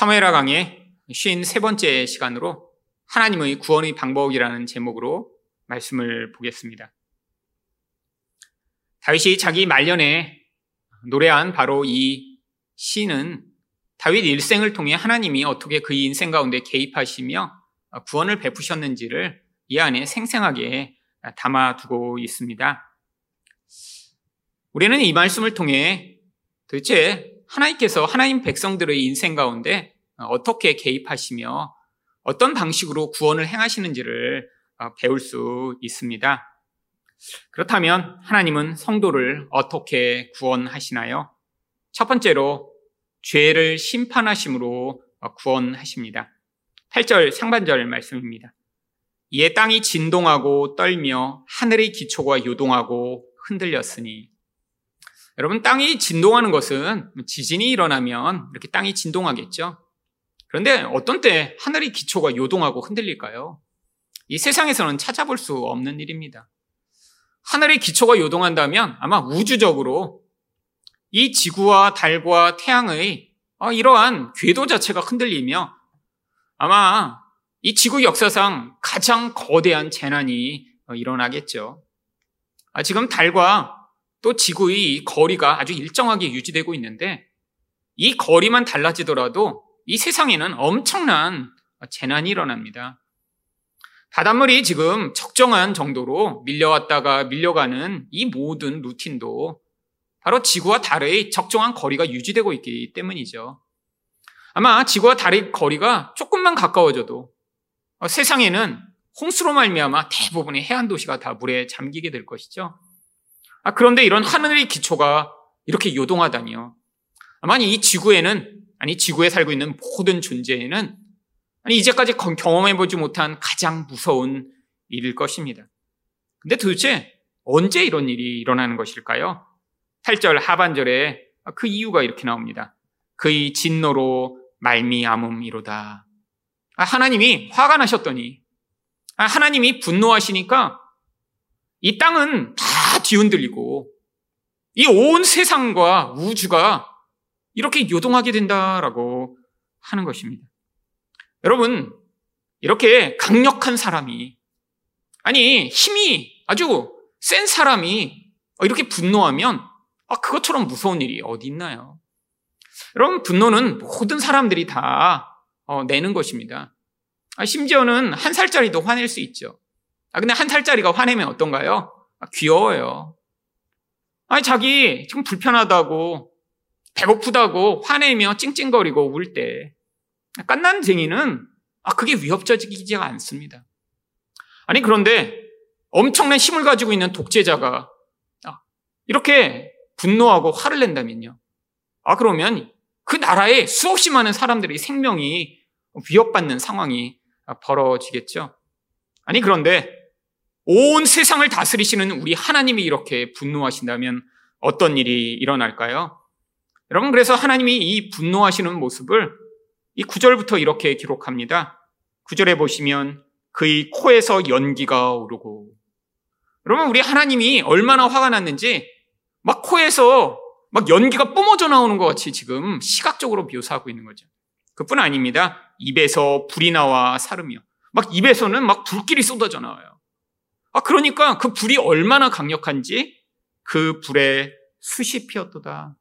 사무엘하 강의 53번째 시간으로 하나님의 구원의 방법이라는 제목으로 말씀을 보겠습니다. 다윗이 자기 말년에 노래한 바로 이 시는 다윗 일생을 통해 하나님이 어떻게 그의 인생 가운데 개입하시며 구원을 베푸셨는지를 이 안에 생생하게 담아두고 있습니다. 우리는 이 말씀을 통해 도대체 하나님께서 하나님 백성들의 인생 가운데 어떻게 개입하시며 어떤 방식으로 구원을 행하시는지를 어, 배울 수 있습니다. 그렇다면 하나님은 성도를 어떻게 구원하시나요? 첫 번째로 죄를 심판하심으로 어, 구원하십니다. 8절 상반절 말씀입니다. 이에 땅이 진동하고 떨며 하늘의 기초가 요동하고 흔들렸으니 여러분, 땅이 진동하는 것은 지진이 일어나면 이렇게 땅이 진동하겠죠? 그런데 어떤 때 하늘의 기초가 요동하고 흔들릴까요? 이 세상에서는 찾아볼 수 없는 일입니다. 하늘의 기초가 요동한다면 아마 우주적으로 이 지구와 달과 태양의 어, 이러한 궤도 자체가 흔들리며 아마 이 지구 역사상 가장 거대한 재난이 어, 일어나겠죠. 아, 지금 달과 또 지구의 거리가 아주 일정하게 유지되고 있는데 이 거리만 달라지더라도 이 세상에는 엄청난 재난이 일어납니다. 바닷물이 지금 적정한 정도로 밀려왔다가 밀려가는 이 모든 루틴도 바로 지구와 달의 적정한 거리가 유지되고 있기 때문이죠. 아마 지구와 달의 거리가 조금만 가까워져도 세상에는 홍수로 말미암아 대부분의 해안 도시가 다 물에 잠기게 될 것이죠. 아, 그런데 이런 하늘의 기초가 이렇게 요동하다니요. 아니, 이 지구에는, 아니, 지구에 살고 있는 모든 존재에는, 아니, 이제까지 경험해보지 못한 가장 무서운 일일 것입니다. 근데 도대체 언제 이런 일이 일어나는 것일까요? 8절 하반절에 그 이유가 이렇게 나옵니다. 그의 진노로 말미암음이로다. 아, 하나님이 화가 나셨더니, 아, 하나님이 분노하시니까 이 땅은 다 뒤흔들리고 이 온 세상과 우주가 이렇게 요동하게 된다라고 하는 것입니다. 여러분, 이렇게 강력한 사람이, 아니, 힘이 아주 센 사람이 이렇게 분노하면, 아, 그것처럼 무서운 일이 어디 있나요? 여러분, 분노는 모든 사람들이 다 어, 내는 것입니다. 아, 심지어는 한 살짜리도 화낼 수 있죠. 아, 근데 한 살짜리가 화내면 어떤가요? 아, 귀여워요. 아니, 자기 지금 불편하다고, 배고프다고, 화내며 찡찡거리고 울 때, 깐난쟁이는, 아, 그게 위협적이지가 않습니다. 아니, 그런데 엄청난 힘을 가지고 있는 독재자가 아, 이렇게 분노하고 화를 낸다면요. 아, 그러면 그 나라에 수없이 많은 사람들의 생명이 위협받는 상황이 벌어지겠죠. 아니, 그런데 온 세상을 다스리시는 우리 하나님이 이렇게 분노하신다면 어떤 일이 일어날까요? 여러분, 그래서 하나님이 이 분노하시는 모습을 이 구절부터 이렇게 기록합니다. 구절에 보시면 그의 코에서 연기가 오르고 여러분, 우리 하나님이 얼마나 화가 났는지 막 코에서 막 연기가 뿜어져 나오는 것 같이 지금 시각적으로 묘사하고 있는 거죠. 그뿐 아닙니다. 입에서 불이 나와 사르며 막 입에서는 막 불길이 쏟아져 나와요. 아, 그러니까 그 불이 얼마나 강력한지 그 불에 숯이 피었도다.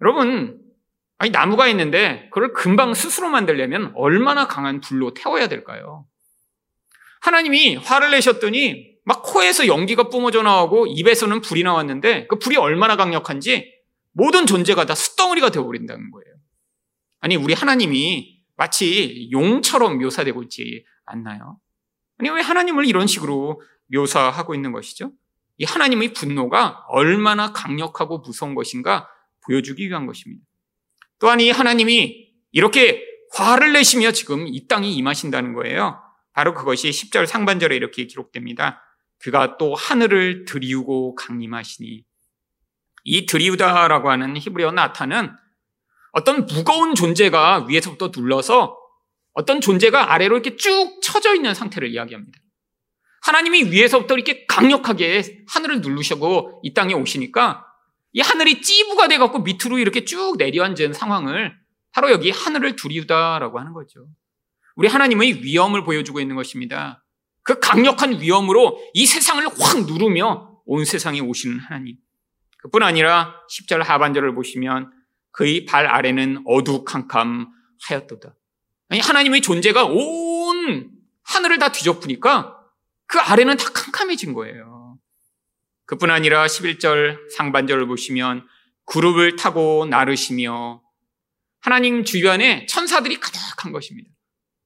여러분, 아니, 나무가 있는데 그걸 금방 스스로 만들려면 얼마나 강한 불로 태워야 될까요? 하나님이 화를 내셨더니 막 코에서 연기가 뿜어져 나오고 입에서는 불이 나왔는데 그 불이 얼마나 강력한지 모든 존재가 다 숯덩어리가 되어버린다는 거예요. 아니, 우리 하나님이 마치 용처럼 묘사되고 있지 않나요? 아니, 왜 하나님을 이런 식으로 묘사하고 있는 것이죠? 이 하나님의 분노가 얼마나 강력하고 무서운 것인가 보여주기 위한 것입니다. 또한 이 하나님이 이렇게 화를 내시며 지금 이 땅에 임하신다는 거예요. 바로 그것이 10절 상반절에 이렇게 기록됩니다. 그가 또 하늘을 들이우고 강림하시니 이 들이우다라고 하는 히브리어 나타는 어떤 무거운 존재가 위에서부터 눌러서 어떤 존재가 아래로 이렇게 쭉 쳐져 있는 상태를 이야기합니다. 하나님이 위에서부터 이렇게 강력하게 하늘을 누르시고 이 땅에 오시니까 이 하늘이 찌부가 돼갖고 밑으로 이렇게 쭉 내려앉은 상황을 바로 여기 하늘을 두리우다라고 하는 거죠. 우리 하나님의 위엄을 보여주고 있는 것입니다. 그 강력한 위엄으로 이 세상을 확 누르며 온 세상에 오시는 하나님. 그뿐 아니라 10절 하반절을 보시면 그의 발 아래는 어두캄캄하였도다. 아니, 하나님의 존재가 온 하늘을 다 뒤덮으니까 그 아래는 다 캄캄해진 거예요. 그뿐 아니라 11절 상반절을 보시면 그룹을 타고 나르시며 하나님 주변에 천사들이 가득한 것입니다.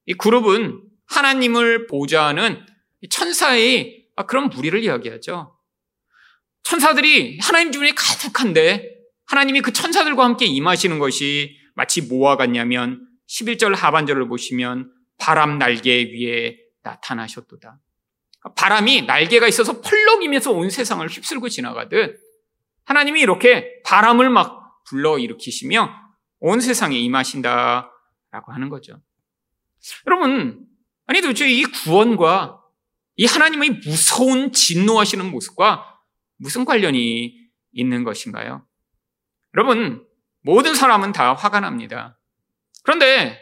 이 그룹은 하나님을 보좌하는 천사의 그런 무리를 이야기하죠. 천사들이 하나님 주변에 가득한데 하나님이 그 천사들과 함께 임하시는 것이 마치 뭐와 같냐면 11절 하반절을 보시면 바람 날개 위에 나타나셨도다. 바람이 날개가 있어서 펄럭이면서 온 세상을 휩쓸고 지나가듯 하나님이 이렇게 바람을 막 불러 일으키시며 온 세상에 임하신다라고 하는 거죠. 여러분, 아니 도대체 이 구원과 이 하나님의 무서운 진노하시는 모습과 무슨 관련이 있는 것인가요? 여러분, 모든 사람은 다 화가 납니다. 그런데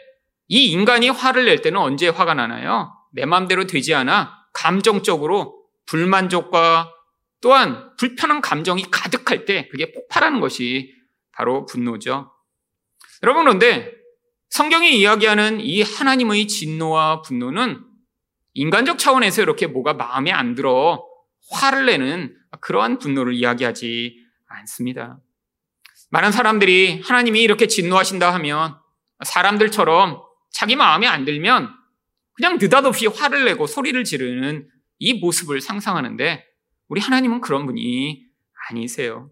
이 인간이 화를 낼 때는 언제 화가 나나요? 내 마음대로 되지 않아 감정적으로 불만족과 또한 불편한 감정이 가득할 때 그게 폭발하는 것이 바로 분노죠. 여러분 그런데 성경이 이야기하는 이 하나님의 진노와 분노는 인간적 차원에서 이렇게 뭐가 마음에 안 들어 화를 내는 그러한 분노를 이야기하지 않습니다. 많은 사람들이 하나님이 이렇게 진노하신다 하면 사람들처럼 자기 마음에 안 들면 그냥 느닷없이 화를 내고 소리를 지르는 이 모습을 상상하는데 우리 하나님은 그런 분이 아니세요.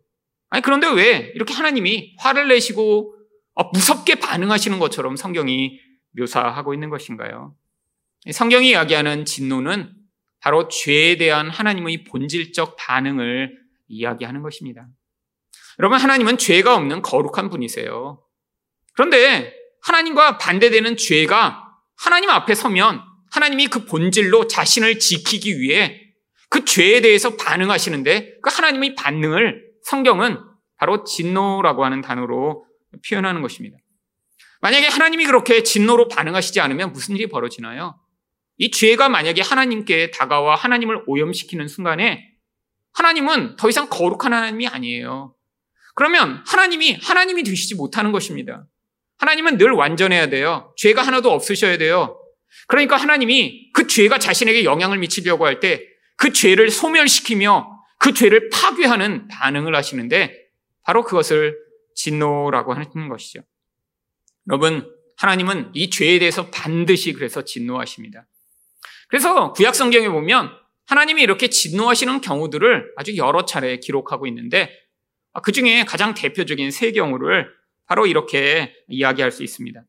아니, 그런데 왜 이렇게 하나님이 화를 내시고 무섭게 반응하시는 것처럼 성경이 묘사하고 있는 것인가요? 성경이 이야기하는 진노는 바로 죄에 대한 하나님의 본질적 반응을 이야기하는 것입니다. 여러분, 하나님은 죄가 없는 거룩한 분이세요. 그런데 하나님과 반대되는 죄가 하나님 앞에 서면 하나님이 그 본질로 자신을 지키기 위해 그 죄에 대해서 반응하시는데 그 하나님의 반응을 성경은 바로 진노라고 하는 단어로 표현하는 것입니다. 만약에 하나님이 그렇게 진노로 반응하시지 않으면 무슨 일이 벌어지나요? 이 죄가 만약에 하나님께 다가와 하나님을 오염시키는 순간에 하나님은 더 이상 거룩한 하나님이 아니에요. 그러면 하나님이 하나님이 되시지 못하는 것입니다. 하나님은 늘 완전해야 돼요. 죄가 하나도 없으셔야 돼요. 그러니까 하나님이 그 죄가 자신에게 영향을 미치려고 할 때 그 죄를 소멸시키며 그 죄를 파괴하는 반응을 하시는데 바로 그것을 진노라고 하는 것이죠. 여러분, 하나님은 이 죄에 대해서 반드시 그래서 진노하십니다. 그래서 구약 성경에 보면 하나님이 이렇게 진노하시는 경우들을 아주 여러 차례 기록하고 있는데 그 중에 가장 대표적인 세 경우를 바로 이렇게 이야기할 수 있습니다.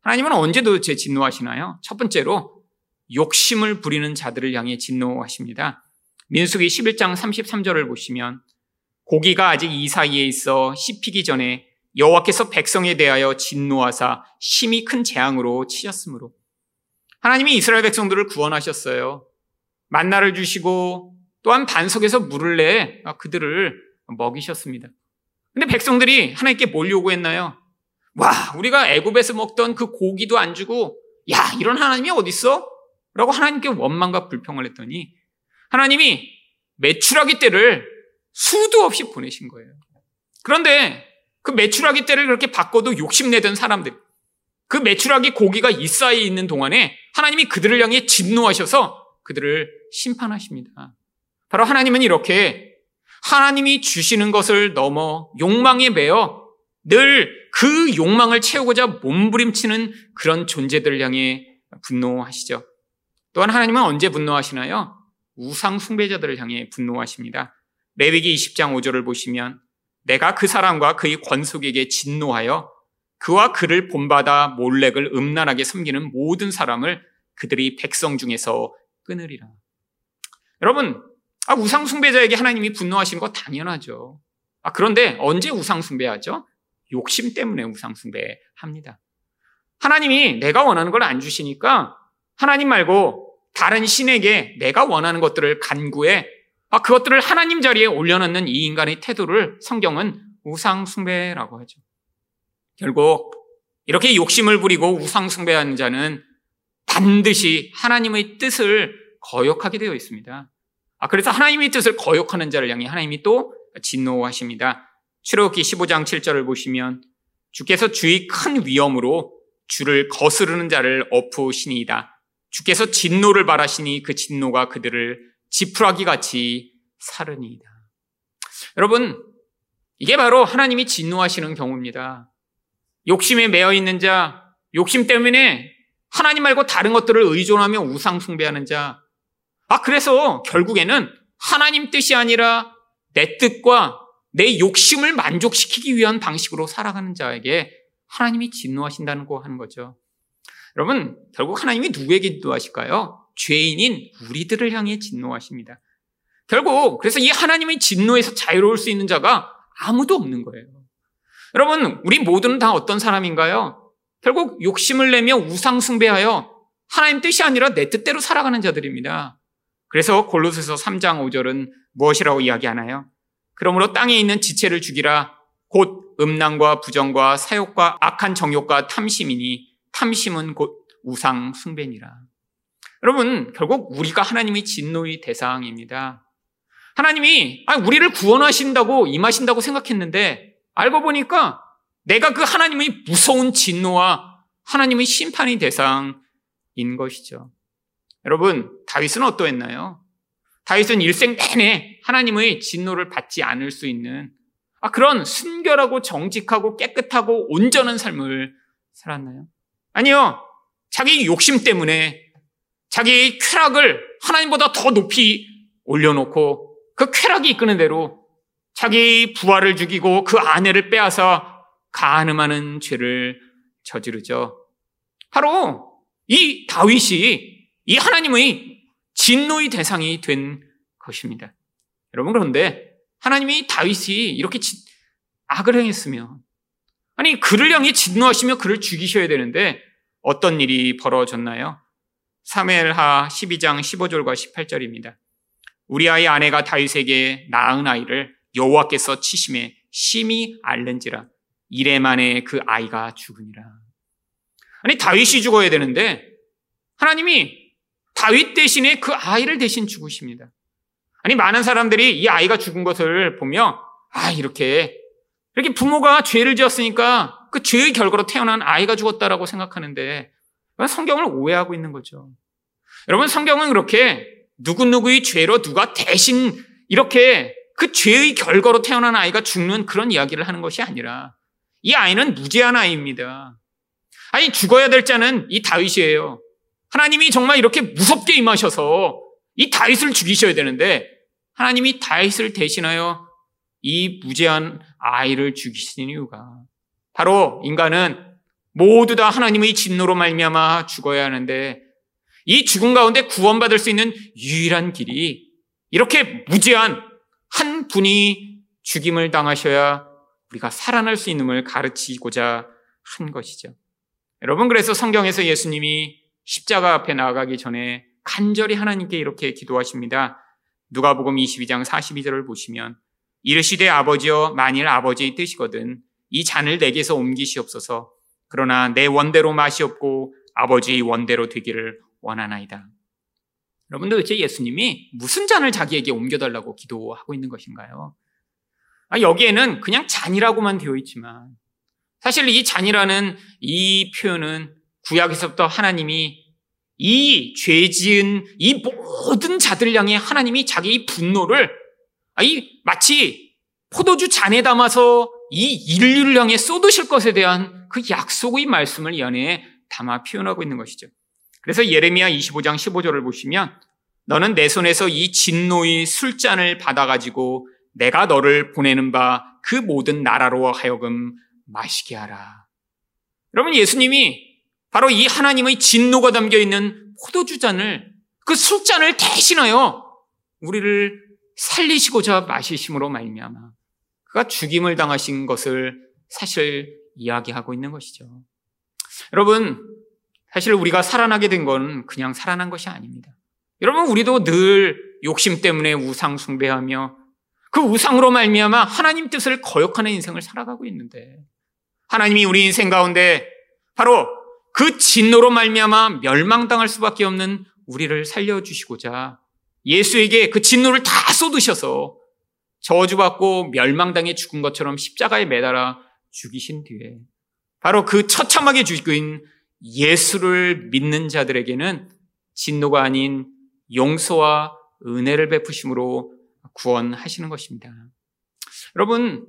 하나님은 언제 도대체 진노하시나요? 첫 번째로 욕심을 부리는 자들을 향해 진노하십니다. 민수기 11장 33절을 보시면 고기가 아직 이 사이에 있어 씹히기 전에 여호와께서 백성에 대하여 진노하사 심히 큰 재앙으로 치셨으므로 하나님이 이스라엘 백성들을 구원하셨어요. 만나를 주시고 또한 반석에서 물을 내 그들을 먹이셨습니다. 근데 백성들이 하나님께 뭘 요구했나요? 와, 우리가 애굽에서 먹던 그 고기도 안 주고 야, 이런 하나님이 어디 있어? 라고 하나님께 원망과 불평을 했더니 하나님이 매출하기 때를 수도 없이 보내신 거예요. 그런데 그 매출하기 때를 그렇게 바꿔도 욕심내던 사람들, 그 매출하기 고기가 이 사이에 있는 동안에 하나님이 그들을 향해 진노하셔서 그들을 심판하십니다. 바로 하나님은 이렇게 하나님이 주시는 것을 넘어 욕망에 매어 늘 그 욕망을 채우고자 몸부림치는 그런 존재들을 향해 분노하시죠. 또한 하나님은 언제 분노하시나요? 우상 숭배자들을 향해 분노하십니다. 레위기 20장 5절을 보시면 내가 그 사람과 그의 권속에게 진노하여 그와 그를 본받아 몰렉을 음란하게 섬기는 모든 사람을 그들이 백성 중에서 끊으리라. 여러분, 아, 우상 숭배자에게 하나님이 분노하시는 거 당연하죠. 아, 그런데 언제 우상 숭배하죠? 욕심 때문에 우상숭배합니다. 하나님이 내가 원하는 걸 안 주시니까 하나님 말고 다른 신에게 내가 원하는 것들을 간구해 아, 그것들을 하나님 자리에 올려놓는 이 인간의 태도를 성경은 우상숭배라고 하죠. 결국 이렇게 욕심을 부리고 우상숭배하는 자는 반드시 하나님의 뜻을 거역하게 되어 있습니다. 아, 그래서 하나님의 뜻을 거역하는 자를 향해 하나님이 또 진노하십니다. 출애굽기 15장 7절을 보시면 주께서 주의 큰 위엄으로 주를 거스르는 자를 엎으시니이다. 주께서 진노를 바라시니 그 진노가 그들을 지푸라기 같이 사르니이다. 여러분, 이게 바로 하나님이 진노하시는 경우입니다. 욕심에 매여 있는 자, 욕심 때문에 하나님 말고 다른 것들을 의존하며 우상숭배하는 자. 아, 그래서 결국에는 하나님 뜻이 아니라 내 뜻과 내 욕심을 만족시키기 위한 방식으로 살아가는 자에게 하나님이 진노하신다는 거 하는 거죠. 여러분, 결국 하나님이 누구에게 진노하실까요? 죄인인 우리들을 향해 진노하십니다. 결국, 그래서 이 하나님의 진노에서 자유로울 수 있는 자가 아무도 없는 거예요. 여러분, 우리 모두는 다 어떤 사람인가요? 결국 욕심을 내며 우상숭배하여 하나님 뜻이 아니라 내 뜻대로 살아가는 자들입니다. 그래서 골로새서 3장 5절은 무엇이라고 이야기하나요? 그러므로 땅에 있는 지체를 죽이라 곧 음란과 부정과 사욕과 악한 정욕과 탐심이니 탐심은 곧 우상 숭배니라. 여러분 결국 우리가 하나님의 진노의 대상입니다. 하나님이 우리를 구원하신다고 임하신다고 생각했는데 알고 보니까 내가 그 하나님의 무서운 진노와 하나님의 심판의 대상인 것이죠. 여러분 다윗은 어떠했나요? 다윗은 일생 내내 하나님의 진노를 받지 않을 수 있는 아, 그런 순결하고 정직하고 깨끗하고 온전한 삶을 살았나요? 아니요. 자기 욕심 때문에 자기 쾌락을 하나님보다 더 높이 올려놓고 그 쾌락이 이끄는 대로 자기 부하를 죽이고 그 아내를 빼앗아 가늠하는 죄를 저지르죠. 바로 이 다윗이 이 하나님의 진노의 대상이 된 것입니다. 여러분 그런데 하나님이 다윗이 이렇게 악을 행했으면 아니 그를 향해 진노하시며 그를 죽이셔야 되는데 어떤 일이 벌어졌나요? 사무엘하 12장 15절과 18절입니다. 우리 아이 아내가 다윗에게 낳은 아이를 여호와께서 치심에 심히 앓는지라 이래 만에 그 아이가 죽으니라. 아니 다윗이 죽어야 되는데 하나님이 다윗 대신에 그 아이를 대신 죽으십니다. 아니, 많은 사람들이 이 아이가 죽은 것을 보며, 아, 이렇게, 이렇게 부모가 죄를 지었으니까 그 죄의 결과로 태어난 아이가 죽었다라고 생각하는데, 성경을 오해하고 있는 거죠. 여러분, 성경은 그렇게 누구누구의 죄로 누가 대신 이렇게 그 죄의 결과로 태어난 아이가 죽는 그런 이야기를 하는 것이 아니라, 이 아이는 무죄한 아이입니다. 아니, 죽어야 될 자는 이 다윗이에요. 하나님이 정말 이렇게 무섭게 임하셔서 이 다윗을 죽이셔야 되는데 하나님이 다윗을 대신하여 이 무죄한 아이를 죽이신 이유가 바로 인간은 모두 다 하나님의 진노로 말미암아 죽어야 하는데 이 죽음 가운데 구원받을 수 있는 유일한 길이 이렇게 무죄한 한 분이 죽임을 당하셔야 우리가 살아날 수 있음을 가르치고자 한 것이죠. 여러분 그래서 성경에서 예수님이 십자가 앞에 나아가기 전에 간절히 하나님께 이렇게 기도하십니다. 누가복음 22장 42절을 보시면 이르시되 아버지여 만일 아버지의 뜻이거든 이 잔을 내게서 옮기시옵소서 그러나 내 원대로 마시옵고 아버지의 원대로 되기를 원하나이다. 여러분들 도대체 예수님이 무슨 잔을 자기에게 옮겨달라고 기도하고 있는 것인가요? 아, 여기에는 그냥 잔이라고만 되어 있지만 사실 이 잔이라는 이 표현은 구약에서부터 하나님이 이 죄 지은 이 모든 자들 향해 하나님이 자기 분노를 이 마치 포도주 잔에 담아서 이 인류를 향해 쏟으실 것에 대한 그 약속의 말씀을 이 안에 담아 표현하고 있는 것이죠. 그래서 예레미야 25장 15절을 보시면 너는 내 손에서 이 진노의 술잔을 받아가지고 내가 너를 보내는 바 그 모든 나라로 하여금 마시게 하라. 여러분 예수님이 바로 이 하나님의 진노가 담겨 있는 포도주 잔을 그 술잔을 대신하여 우리를 살리시고자 마시심으로 말미암아 그가 죽임을 당하신 것을 사실 이야기하고 있는 것이죠. 여러분, 사실 우리가 살아나게 된 건 그냥 살아난 것이 아닙니다. 여러분, 우리도 늘 욕심 때문에 우상 숭배하며 그 우상으로 말미암아 하나님 뜻을 거역하는 인생을 살아가고 있는데 하나님이 우리 인생 가운데 바로 그 진노로 말미암아 멸망당할 수밖에 없는 우리를 살려주시고자 예수에게 그 진노를 다 쏟으셔서 저주받고 멸망당해 죽은 것처럼 십자가에 매달아 죽이신 뒤에 바로 그 처참하게 죽인 예수를 믿는 자들에게는 진노가 아닌 용서와 은혜를 베푸심으로 구원하시는 것입니다. 여러분,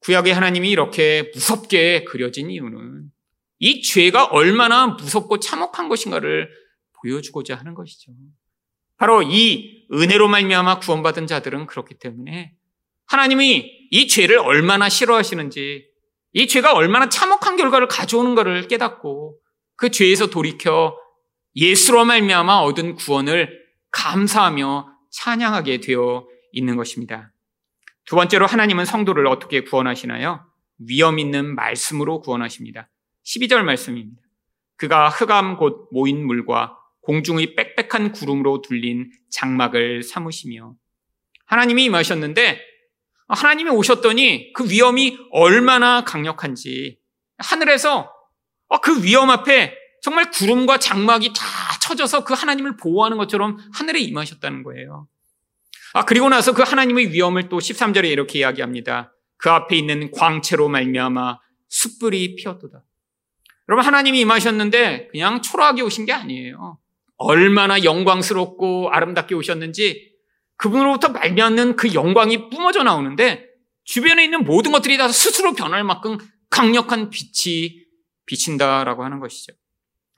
구약의 하나님이 이렇게 무섭게 그려진 이유는 이 죄가 얼마나 무섭고 참혹한 것인가를 보여주고자 하는 것이죠. 바로 이 은혜로 말미암아 구원받은 자들은 그렇기 때문에 하나님이 이 죄를 얼마나 싫어하시는지 이 죄가 얼마나 참혹한 결과를 가져오는가를 깨닫고 그 죄에서 돌이켜 예수로 말미암아 얻은 구원을 감사하며 찬양하게 되어 있는 것입니다. 두 번째로 하나님은 성도를 어떻게 구원하시나요? 위험 있는 말씀으로 구원하십니다. 12절 말씀입니다. 그가 흑암 곧 모인 물과 공중의 빽빽한 구름으로 둘린 장막을 삼으시며 하나님이 임하셨는데 하나님이 오셨더니 그 위험이 얼마나 강력한지 하늘에서 그 위험 앞에 정말 구름과 장막이 다 쳐져서 그 하나님을 보호하는 것처럼 하늘에 임하셨다는 거예요. 아, 그리고 나서 그 하나님의 위험을 또 13절에 이렇게 이야기합니다. 그 앞에 있는 광채로 말미암아 숯불이 피었도다. 여러분 하나님이 임하셨는데 그냥 초라하게 오신 게 아니에요. 얼마나 영광스럽고 아름답게 오셨는지 그분으로부터 말미암는 그 영광이 뿜어져 나오는데 주변에 있는 모든 것들이 다 스스로 변할 만큼 강력한 빛이 비친다라고 하는 것이죠.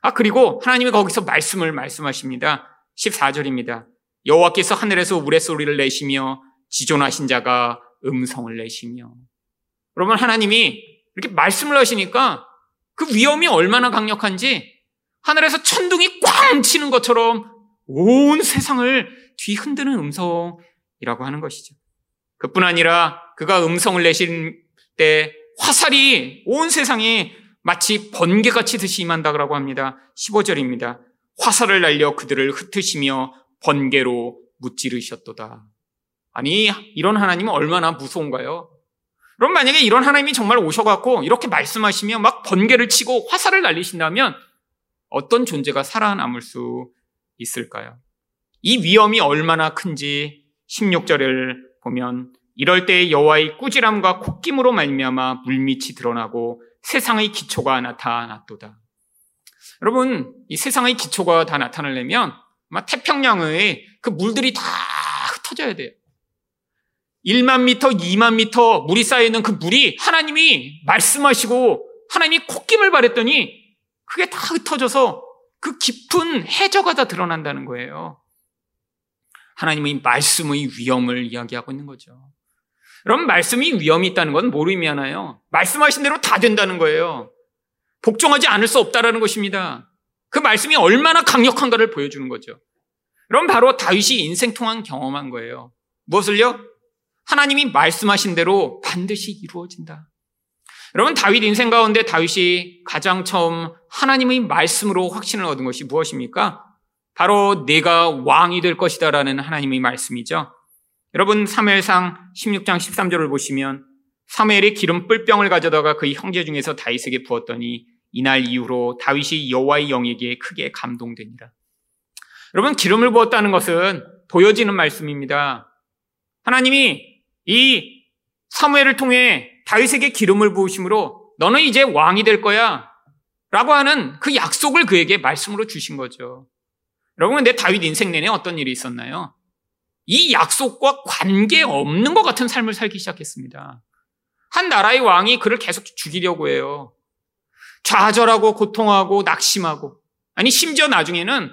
아, 그리고 하나님이 거기서 말씀을 말씀하십니다. 14절입니다. 여호와께서 하늘에서 우레소리를 내시며 지존하신 자가 음성을 내시며. 여러분, 하나님이 이렇게 말씀을 하시니까 그 위험이 얼마나 강력한지 하늘에서 천둥이 꽝 치는 것처럼 온 세상을 뒤흔드는 음성이라고 하는 것이죠. 그뿐 아니라 그가 음성을 내신 때 화살이 온 세상에 마치 번개같이 듯이 임한다고 합니다. 15절입니다. 화살을 날려 그들을 흩으시며 번개로 무찌르셨도다. 아니, 이런 하나님은 얼마나 무서운가요? 그럼 만약에 이런 하나님이 정말 오셔갖고 이렇게 말씀하시며 막 번개를 치고 화살을 날리신다면 어떤 존재가 살아남을 수 있을까요? 이 위험이 얼마나 큰지 16절을 보면 이럴 때 여호와의 꾸지람과 콧김으로 말미암아 물밑이 드러나고 세상의 기초가 나타났도다. 여러분, 이 세상의 기초가 다 나타나려면 아마 태평양의 그 물들이 다 흩어져야 돼요. 1만 미터, 2만 미터 물이 쌓여있는 그 물이 하나님이 말씀하시고 하나님이 콧김을 바랬더니 그게 다 흩어져서 그 깊은 해저가 다 드러난다는 거예요. 하나님의 말씀의 위험을 이야기하고 있는 거죠. 그럼 말씀이 위험이 있다는 건 뭐로 의미하나요? 말씀하신 대로 다 된다는 거예요. 복종하지 않을 수 없다라는 것입니다. 그 말씀이 얼마나 강력한가를 보여주는 거죠. 그럼 바로 다윗이 인생 통한 경험한 거예요. 무엇을요? 하나님이 말씀하신 대로 반드시 이루어진다. 여러분 다윗 인생 가운데 다윗이 가장 처음 하나님의 말씀으로 확신을 얻은 것이 무엇입니까? 바로 내가 왕이 될 것이다라는 하나님의 말씀이죠. 여러분 사무엘상 16장 13절을 보시면 사무엘이 기름 뿔병을 가져다가 그의 형제 중에서 다윗에게 부었더니 이날 이후로 다윗이 여호와의 영에게 크게 감동됩니다. 여러분 기름을 부었다는 것은 보여지는 말씀입니다. 하나님이 이 사무엘을 통해 다윗에게 기름을 부으심으로 너는 이제 왕이 될 거야 라고 하는 그 약속을 그에게 말씀으로 주신 거죠. 여러분 근데 다윗 인생 내내 어떤 일이 있었나요? 이 약속과 관계 없는 것 같은 삶을 살기 시작했습니다. 한 나라의 왕이 그를 계속 죽이려고 해요. 좌절하고 고통하고 낙심하고 아니 심지어 나중에는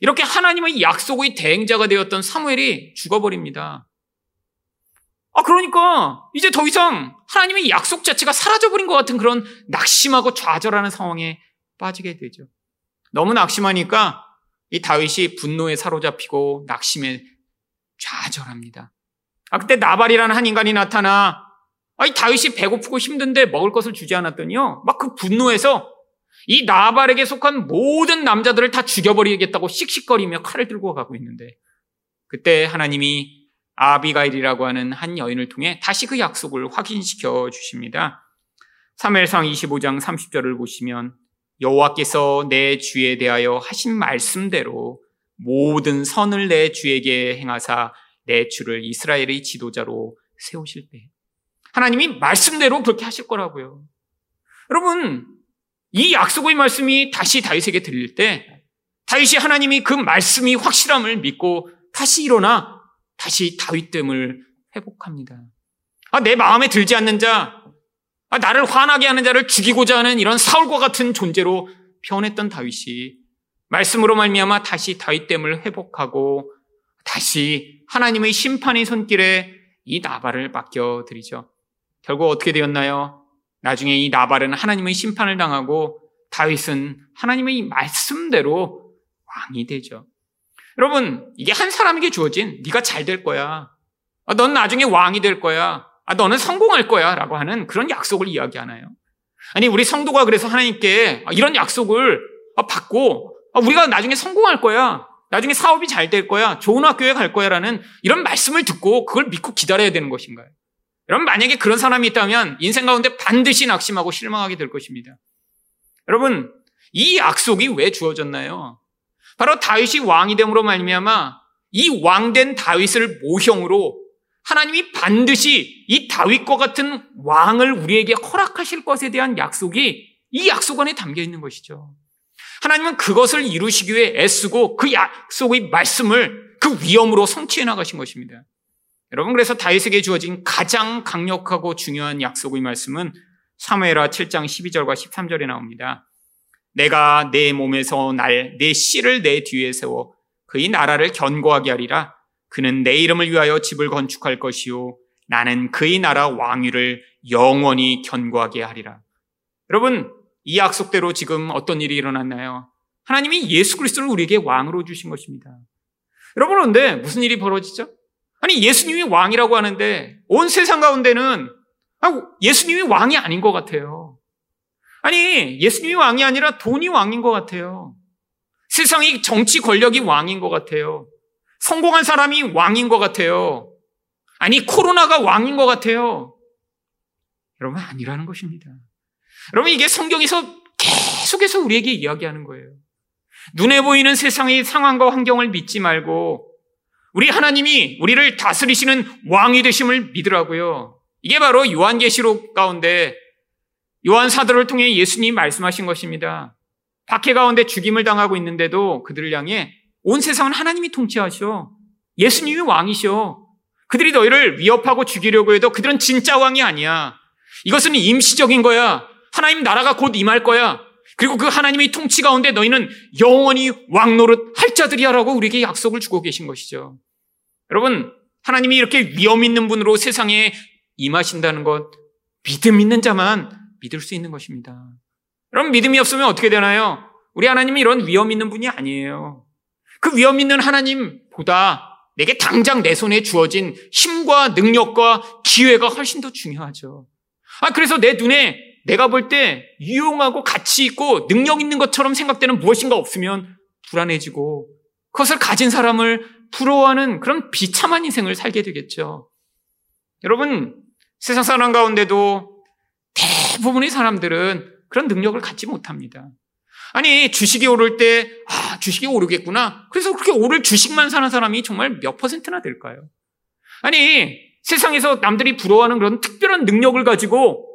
이렇게 하나님의 약속의 대행자가 되었던 사무엘이 죽어버립니다. 아 그러니까 이제 더 이상 하나님의 약속 자체가 사라져버린 것 같은 그런 낙심하고 좌절하는 상황에 빠지게 되죠. 너무 낙심하니까 이 다윗이 분노에 사로잡히고 낙심에 좌절합니다. 아, 그때 나발이라는 한 인간이 나타나, 아이, 다윗이 배고프고 힘든데 먹을 것을 주지 않았더니요. 막 그 분노해서 이 나발에게 속한 모든 남자들을 다 죽여버리겠다고 씩씩거리며 칼을 들고 가고 있는데, 그때 하나님이 아비가일이라고 하는 한 여인을 통해 다시 그 약속을 확인시켜 주십니다. 3일상 25장 30절을 보시면 여호와께서 내 주에 대하여 하신 말씀대로 모든 선을 내 주에게 행하사 내 주를 이스라엘의 지도자로 세우실 때 하나님이 말씀대로 그렇게 하실 거라고요. 여러분 이 약속의 말씀이 다시 다윗에게 들릴 때 다윗이 하나님이 그 말씀이 확실함을 믿고 다시 일어나 다시 다윗됨을 회복합니다. 아, 내 마음에 들지 않는 자, 아, 나를 화나게 하는 자를 죽이고자 하는 이런 사울과 같은 존재로 변했던 다윗이 말씀으로 말미암아 다시 다윗됨을 회복하고 다시 하나님의 심판의 손길에 이 나발을 맡겨드리죠. 결국 어떻게 되었나요? 나중에 이 나발은 하나님의 심판을 당하고 다윗은 하나님의 말씀대로 왕이 되죠. 여러분, 이게 한 사람에게 주어진 네가 잘 될 거야. 아, 넌 나중에 왕이 될 거야. 아, 너는 성공할 거야. 라고 하는 그런 약속을 이야기하나요? 아니, 우리 성도가 그래서 하나님께 이런 약속을 받고 우리가 나중에 성공할 거야. 나중에 사업이 잘 될 거야. 좋은 학교에 갈 거야. 라는 이런 말씀을 듣고 그걸 믿고 기다려야 되는 것인가요? 여러분, 만약에 그런 사람이 있다면 인생 가운데 반드시 낙심하고 실망하게 될 것입니다. 여러분, 이 약속이 왜 주어졌나요? 바로 다윗이 왕이 됨으로 말미암아 이 왕된 다윗을 모형으로 하나님이 반드시 이 다윗과 같은 왕을 우리에게 허락하실 것에 대한 약속이 이 약속 안에 담겨 있는 것이죠. 하나님은 그것을 이루시기 위해 애쓰고 그 약속의 말씀을 그 위험으로 성취해 나가신 것입니다. 여러분 그래서 다윗에게 주어진 가장 강력하고 중요한 약속의 말씀은 사무엘하 7장 12절과 13절에 나옵니다. 내가 내 몸에서 날, 내 씨를 내 뒤에 세워 그의 나라를 견고하게 하리라. 그는 내 이름을 위하여 집을 건축할 것이요. 나는 그의 나라 왕위를 영원히 견고하게 하리라. 여러분, 이 약속대로 지금 어떤 일이 일어났나요? 하나님이 예수 그리스도를 우리에게 왕으로 주신 것입니다. 여러분, 그런데 무슨 일이 벌어지죠? 아니, 예수님이 왕이라고 하는데 온 세상 가운데는 아, 예수님이 왕이 아닌 것 같아요. 아니, 예수님이 왕이 아니라 돈이 왕인 것 같아요. 세상이 정치 권력이 왕인 것 같아요. 성공한 사람이 왕인 것 같아요. 아니, 코로나가 왕인 것 같아요. 여러분, 아니라는 것입니다. 여러분, 이게 성경에서 계속해서 우리에게 이야기하는 거예요. 눈에 보이는 세상의 상황과 환경을 믿지 말고, 우리 하나님이 우리를 다스리시는 왕이 되심을 믿으라고요. 이게 바로 요한계시록 가운데 요한 사도를 통해 예수님이 말씀하신 것입니다. 박해 가운데 죽임을 당하고 있는데도 그들을 향해 온 세상은 하나님이 통치하셔. 예수님이 왕이셔. 그들이 너희를 위협하고 죽이려고 해도 그들은 진짜 왕이 아니야. 이것은 임시적인 거야. 하나님 나라가 곧 임할 거야. 그리고 그 하나님의 통치 가운데 너희는 영원히 왕노릇 할 자들이야라고 우리에게 약속을 주고 계신 것이죠. 여러분, 하나님이 이렇게 위험 있는 분으로 세상에 임하신다는 것 믿음 있는 자만 믿을 수 있는 것입니다. 그럼 믿음이 없으면 어떻게 되나요? 우리 하나님이 이런 위험 있는 분이 아니에요. 그 위험 있는 하나님보다 내게 당장 내 손에 주어진 힘과 능력과 기회가 훨씬 더 중요하죠. 아, 그래서 내 눈에 내가 볼 때 유용하고 가치 있고 능력 있는 것처럼 생각되는 무엇인가 없으면 불안해지고 그것을 가진 사람을 부러워하는 그런 비참한 인생을 살게 되겠죠. 여러분, 세상 사람 가운데도 대부분의 사람들은 그런 능력을 갖지 못합니다. 아니, 주식이 오를 때, 아, 주식이 오르겠구나. 그래서 그렇게 오를 주식만 사는 사람이 정말 몇 퍼센트나 될까요? 아니, 세상에서 남들이 부러워하는 그런 특별한 능력을 가지고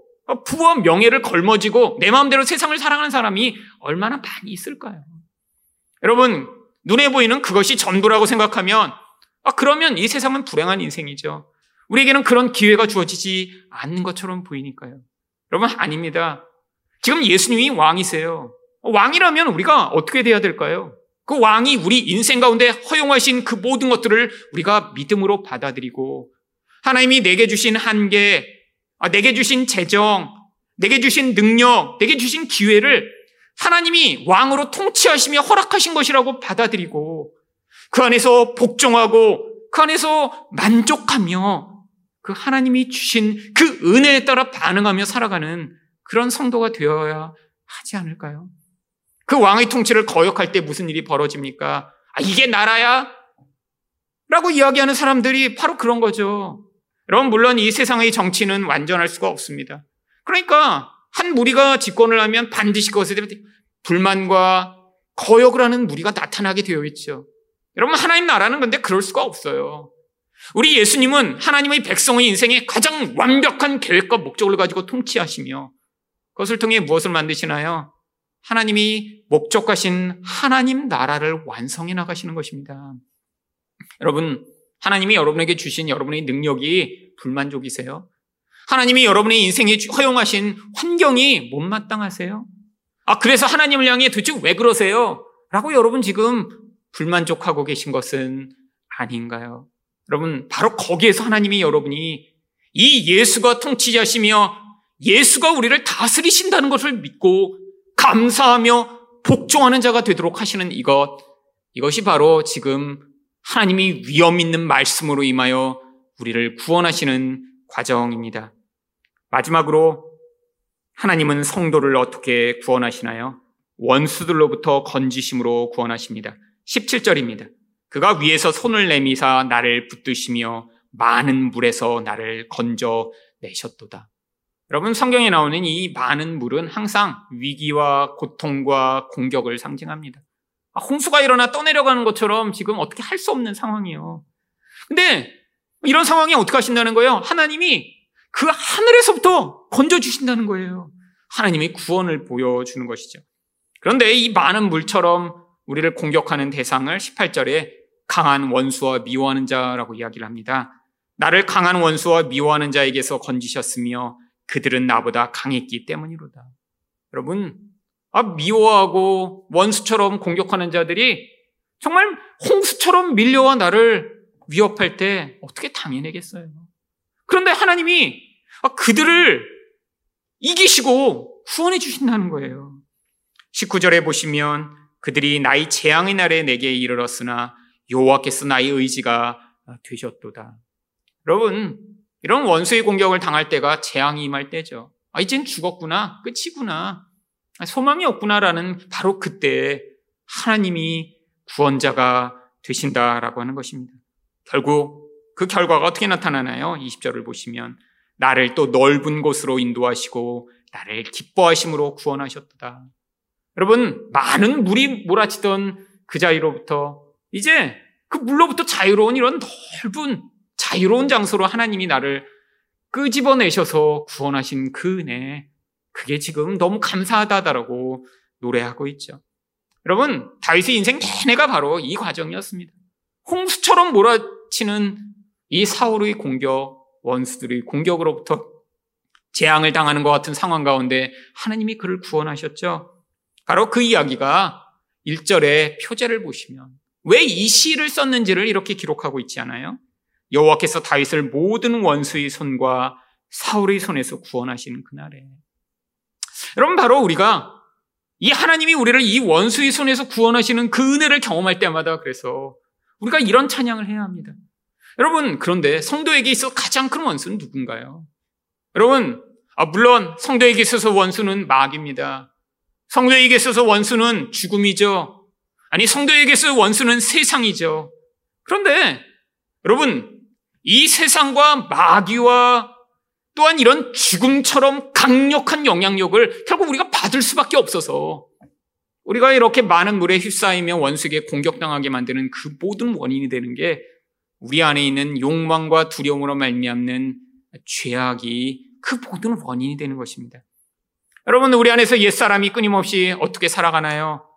부와 명예를 걸머지고 내 마음대로 세상을 살아가는 사람이 얼마나 많이 있을까요? 여러분, 눈에 보이는 그것이 전부라고 생각하면, 아, 그러면 이 세상은 불행한 인생이죠. 우리에게는 그런 기회가 주어지지 않는 것처럼 보이니까요. 여러분, 아닙니다. 지금 예수님이 왕이세요. 왕이라면 우리가 어떻게 돼야 될까요? 그 왕이 우리 인생 가운데 허용하신 그 모든 것들을 우리가 믿음으로 받아들이고 하나님이 내게 주신 한계, 아, 내게 주신 재정, 내게 주신 능력, 내게 주신 기회를 하나님이 왕으로 통치하시며 허락하신 것이라고 받아들이고 그 안에서 복종하고 그 안에서 만족하며 그 하나님이 주신 그 은혜에 따라 반응하며 살아가는 그런 성도가 되어야 하지 않을까요? 그 왕의 통치를 거역할 때 무슨 일이 벌어집니까? 아, 이게 나라야? 라고 이야기하는 사람들이 바로 그런 거죠. 여러분, 물론 이 세상의 정치는 완전할 수가 없습니다. 그러니까 한 무리가 집권을 하면 반드시 그것에 대해 불만과 거역을 하는 무리가 나타나게 되어 있죠. 여러분, 하나님 나라는 근데 그럴 수가 없어요. 우리 예수님은 하나님의 백성의 인생에 가장 완벽한 계획과 목적을 가지고 통치하시며 그것을 통해 무엇을 만드시나요? 하나님이 목적하신 하나님 나라를 완성해 나가시는 것입니다. 여러분, 하나님이 여러분에게 주신 여러분의 능력이 불만족이세요? 하나님이 여러분의 인생에 허용하신 환경이 못마땅하세요? 아, 그래서 하나님을 향해 도대체 왜 그러세요? 라고 여러분 지금 불만족하고 계신 것은 아닌가요? 여러분, 바로 거기에서 하나님이 여러분이 이 예수가 통치자시며 예수가 우리를 다스리신다는 것을 믿고 감사하며 복종하는 자가 되도록 하시는 이것, 이것이 바로 지금 하나님이 위험 있는 말씀으로 임하여 우리를 구원하시는 과정입니다. 마지막으로 하나님은 성도를 어떻게 구원하시나요? 원수들로부터 건지심으로 구원하십니다. 17절입니다. 그가 위에서 손을 내미사 나를 붙드시며 많은 물에서 나를 건져 내셨도다. 여러분 성경에 나오는 이 많은 물은 항상 위기와 고통과 공격을 상징합니다. 아, 홍수가 일어나 떠내려가는 것처럼 지금 어떻게 할 수 없는 상황이에요. 근데 이런 상황에 어떻게 하신다는 거예요? 하나님이 그 하늘에서부터 건져주신다는 거예요. 하나님이 구원을 보여주는 것이죠. 그런데 이 많은 물처럼 우리를 공격하는 대상을 18절에 강한 원수와 미워하는 자라고 이야기를 합니다. 나를 강한 원수와 미워하는 자에게서 건지셨으며 그들은 나보다 강했기 때문이로다. 여러분, 아, 미워하고 원수처럼 공격하는 자들이 정말 홍수처럼 밀려와 나를 위협할 때 어떻게 당해내겠어요? 그런데 하나님이 아, 그들을 이기시고 구원해 주신다는 거예요. 19절에 보시면 그들이 나의 재앙의 날에 내게 이르렀으나 여호와께서 나의 의지가 되셨도다. 여러분, 이런 원수의 공격을 당할 때가 재앙이 임할 때죠. 아, 이젠 죽었구나. 끝이구나. 아, 소망이 없구나라는 바로 그때 하나님이 구원자가 되신다라고 하는 것입니다. 결국 그 결과가 어떻게 나타나나요? 20절을 보시면 나를 또 넓은 곳으로 인도하시고 나를 기뻐하심으로 구원하셨다. 여러분, 많은 물이 몰아치던 그 자리로부터 이제 그 물로부터 자유로운 이런 넓은 자유로운 장소로 하나님이 나를 끄집어내셔서 구원하신 그 은혜, 그게 지금 너무 감사하다라고 노래하고 있죠. 여러분, 다윗의 인생 내내가 바로 이 과정이었습니다. 홍수처럼 몰아치는 이 사울의 공격, 원수들의 공격으로부터 재앙을 당하는 것 같은 상황 가운데 하나님이 그를 구원하셨죠. 바로 그 이야기가 1절의 표제를 보시면 왜 이 시를 썼는지를 이렇게 기록하고 있지 않아요? 여호와께서 다윗을 모든 원수의 손과 사울의 손에서 구원하시는 그날에 여러분 바로 우리가 이 하나님이 우리를 이 원수의 손에서 구원하시는 그 은혜를 경험할 때마다 그래서 우리가 이런 찬양을 해야 합니다. 여러분 그런데 성도에게 있어 가장 큰 원수는 누군가요? 여러분 아, 물론 성도에게 있어서 원수는 마귀입니다. 성도에게 있어서 원수는 죽음이죠. 아니 성도에게 있어서 원수는 세상이죠. 그런데 여러분 이 세상과 마귀와 또한 이런 죽음처럼 강력한 영향력을 결국 우리가 받을 수밖에 없어서 우리가 이렇게 많은 물에 휩싸이며 원수에게 공격당하게 만드는 그 모든 원인이 되는 게 우리 안에 있는 욕망과 두려움으로 말미암는 죄악이 그 모든 원인이 되는 것입니다. 여러분 우리 안에서 옛사람이 끊임없이 어떻게 살아가나요?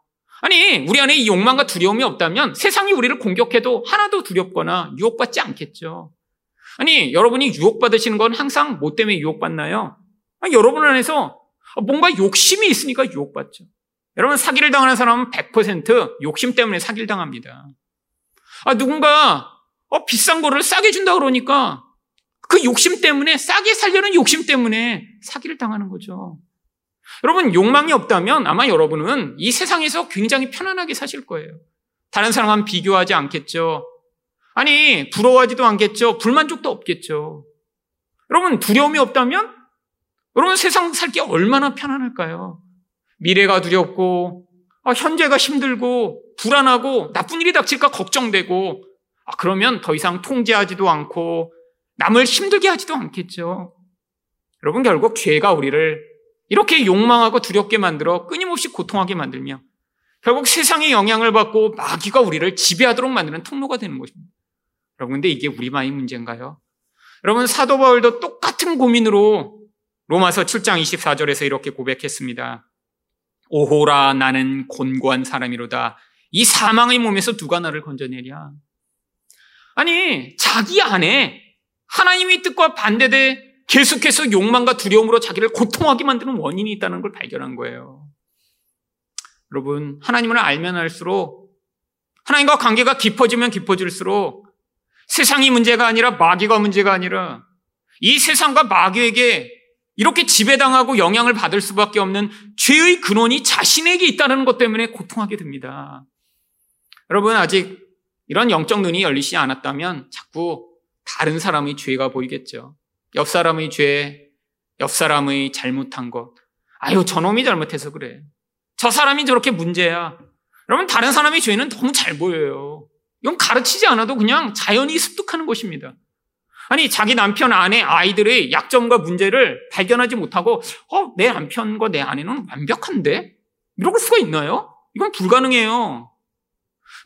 아니 우리 안에 이 욕망과 두려움이 없다면 세상이 우리를 공격해도 하나도 두렵거나 유혹받지 않겠죠. 아니, 여러분이 유혹받으시는 건 항상 뭐 때문에 유혹받나요? 아니, 여러분 안에서 뭔가 욕심이 있으니까 유혹받죠. 여러분, 사기를 당하는 사람은 100% 욕심 때문에 사기를 당합니다. 아, 누군가, 어, 비싼 거를 싸게 준다 그러니까 그 욕심 때문에, 싸게 살려는 욕심 때문에 사기를 당하는 거죠. 여러분, 욕망이 없다면 아마 여러분은 이 세상에서 굉장히 편안하게 사실 거예요. 다른 사람과 비교하지 않겠죠. 아니, 부러워하지도 않겠죠. 불만족도 없겠죠. 여러분, 두려움이 없다면? 여러분, 세상 살기 얼마나 편안할까요? 미래가 두렵고, 아, 현재가 힘들고, 불안하고, 나쁜 일이 닥칠까 걱정되고, 아, 그러면 더 이상 통제하지도 않고, 남을 힘들게 하지도 않겠죠. 여러분, 결국 죄가 우리를 이렇게 욕망하고 두렵게 만들어 끊임없이 고통하게 만들며 결국 세상의 영향을 받고 마귀가 우리를 지배하도록 만드는 통로가 되는 것입니다. 여러분, 근데 이게 우리만의 문제인가요? 여러분, 사도 바울도 똑같은 고민으로 로마서 7장 24절에서 이렇게 고백했습니다. 오호라 나는 곤고한 사람이로다. 이 사망의 몸에서 누가 나를 건져내랴. 아니, 자기 안에 하나님의 뜻과 반대돼 계속해서 욕망과 두려움으로 자기를 고통하게 만드는 원인이 있다는 걸 발견한 거예요. 여러분, 하나님을 알면 알수록 하나님과 관계가 깊어지면 깊어질수록 세상이 문제가 아니라 마귀가 문제가 아니라 이 세상과 마귀에게 이렇게 지배당하고 영향을 받을 수밖에 없는 죄의 근원이 자신에게 있다는 것 때문에 고통하게 됩니다. 여러분, 아직 이런 영적 눈이 열리지 않았다면 자꾸 다른 사람의 죄가 보이겠죠. 옆 사람의 죄, 옆 사람의 잘못한 것. 아유, 저놈이 잘못해서 그래. 저 사람이 저렇게 문제야. 여러분, 다른 사람의 죄는 너무 잘 보여요. 이건 가르치지 않아도 그냥 자연히 습득하는 것입니다. 아니, 자기 남편, 아내, 아이들의 약점과 문제를 발견하지 못하고, 어, 내 남편과 내 아내는 완벽한데? 이럴 수가 있나요? 이건 불가능해요.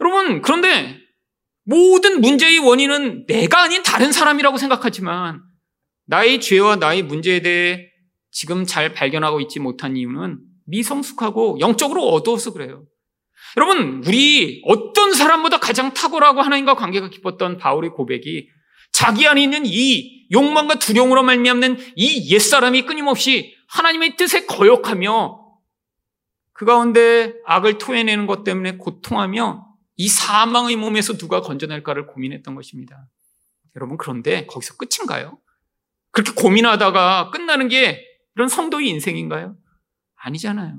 여러분, 그런데 모든 문제의 원인은 내가 아닌 다른 사람이라고 생각하지만, 나의 죄와 나의 문제에 대해 지금 잘 발견하고 있지 못한 이유는 미성숙하고 영적으로 어두워서 그래요. 여러분, 우리 어떤 사람보다 가장 탁월하고 하나님과 관계가 깊었던 바울의 고백이 자기 안에 있는 이 욕망과 두려움으로 말미암는 이 옛사람이 끊임없이 하나님의 뜻에 거역하며 그 가운데 악을 토해내는 것 때문에 고통하며 이 사망의 몸에서 누가 건져낼까를 고민했던 것입니다. 여러분, 그런데 거기서 끝인가요? 그렇게 고민하다가 끝나는 게 이런 성도의 인생인가요? 아니잖아요.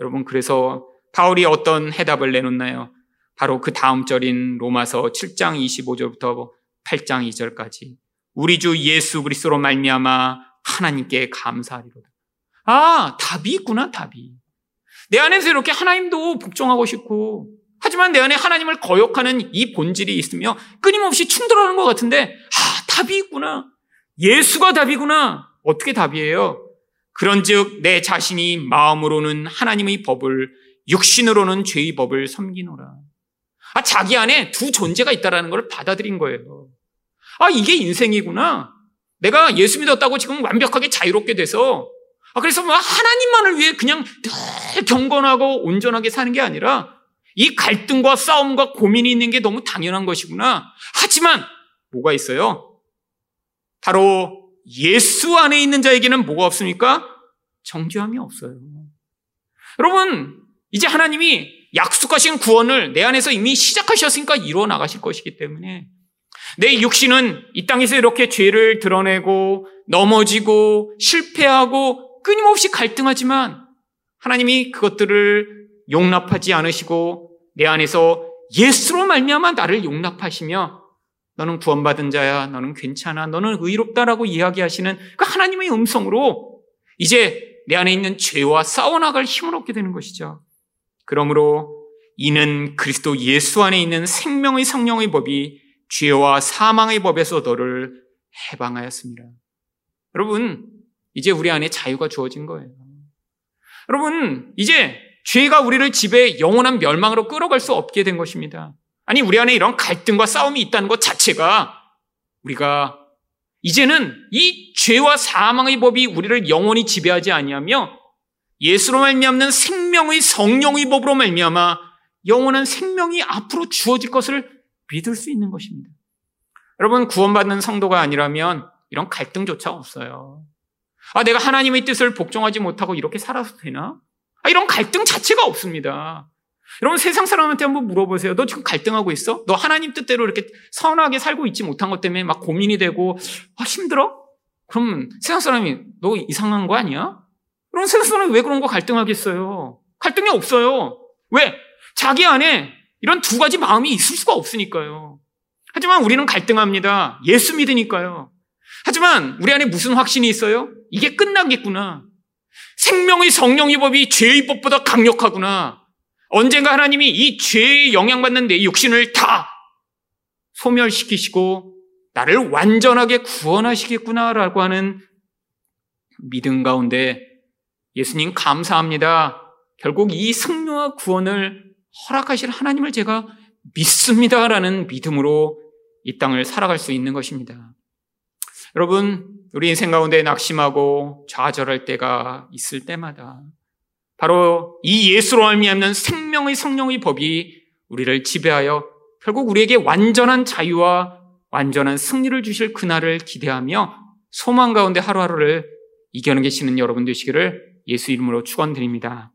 여러분, 그래서 바울이 어떤 해답을 내놓나요? 바로 그 다음 절인 로마서 7장 25절부터 8장 2절까지 우리 주 예수 그리스도로 말미암아 하나님께 감사하리로다. 아, 답이 있구나, 답이. 내 안에서 이렇게 하나님도 복종하고 싶고 하지만 내 안에 하나님을 거역하는 이 본질이 있으며 끊임없이 충돌하는 것 같은데 아, 답이 있구나. 예수가 답이구나. 어떻게 답이에요? 그런즉 내 자신이 마음으로는 하나님의 법을 육신으로는 죄의 법을 섬기노라. 아, 자기 안에 두 존재가 있다라는 걸 받아들인 거예요. 아, 이게 인생이구나. 내가 예수 믿었다고 지금 완벽하게 자유롭게 돼서 아, 그래서 뭐 하나님만을 위해 그냥 늘 경건하고 온전하게 사는 게 아니라 이 갈등과 싸움과 고민이 있는 게 너무 당연한 것이구나. 하지만 뭐가 있어요? 바로 예수 안에 있는 자에게는 뭐가 없습니까? 정죄함이 없어요. 여러분, 이제 하나님이 약속하신 구원을 내 안에서 이미 시작하셨으니까 이루어 나가실 것이기 때문에 내 육신은 이 땅에서 이렇게 죄를 드러내고 넘어지고 실패하고 끊임없이 갈등하지만 하나님이 그것들을 용납하지 않으시고 내 안에서 예수로 말미암아 나를 용납하시며 너는 구원받은 자야, 너는 괜찮아, 너는 의롭다라고 이야기하시는 그 하나님의 음성으로 이제 내 안에 있는 죄와 싸워나갈 힘을 얻게 되는 것이죠. 그러므로 이는 그리스도 예수 안에 있는 생명의 성령의 법이 죄와 사망의 법에서 너를 해방하였습니다. 여러분, 이제 우리 안에 자유가 주어진 거예요. 여러분, 이제 죄가 우리를 집에 영원한 멸망으로 끌어갈 수 없게 된 것입니다. 아니, 우리 안에 이런 갈등과 싸움이 있다는 것 자체가 우리가 이제는 이 죄와 사망의 법이 우리를 영원히 지배하지 아니하며 예수로 말미암는 생명의 성령의 법으로 말미암아 영원한 생명이 앞으로 주어질 것을 믿을 수 있는 것입니다. 여러분 구원받는 성도가 아니라면 이런 갈등조차 없어요. 아 내가 하나님의 뜻을 복종하지 못하고 이렇게 살아도 되나? 아, 이런 갈등 자체가 없습니다. 여러분 세상 사람한테 한번 물어보세요. 너 지금 갈등하고 있어? 너 하나님 뜻대로 이렇게 선하게 살고 있지 못한 것 때문에 막 고민이 되고 아, 힘들어? 그럼 세상 사람이 너 이상한 거 아니야? 그럼 세상 사람이 왜 그런 거 갈등하겠어요? 갈등이 없어요. 왜? 자기 안에 이런 두 가지 마음이 있을 수가 없으니까요. 하지만 우리는 갈등합니다. 예수 믿으니까요. 하지만 우리 안에 무슨 확신이 있어요? 이게 끝나겠구나. 생명의 성령의 법이 죄의 법보다 강력하구나. 언젠가 하나님이 이 죄에 영향받는 내 육신을 다 소멸시키시고 나를 완전하게 구원하시겠구나라고 하는 믿음 가운데 예수님 감사합니다. 결국 이 승리와 구원을 허락하실 하나님을 제가 믿습니다라는 믿음으로 이 땅을 살아갈 수 있는 것입니다. 여러분, 우리 인생 가운데 낙심하고 좌절할 때가 있을 때마다 바로 이 예수로 알미암는 생명의 성령의 법이 우리를 지배하여 결국 우리에게 완전한 자유와 완전한 승리를 주실 그날을 기대하며 소망 가운데 하루하루를 이겨내시는 여러분 되시기를 예수 이름으로 축원드립니다.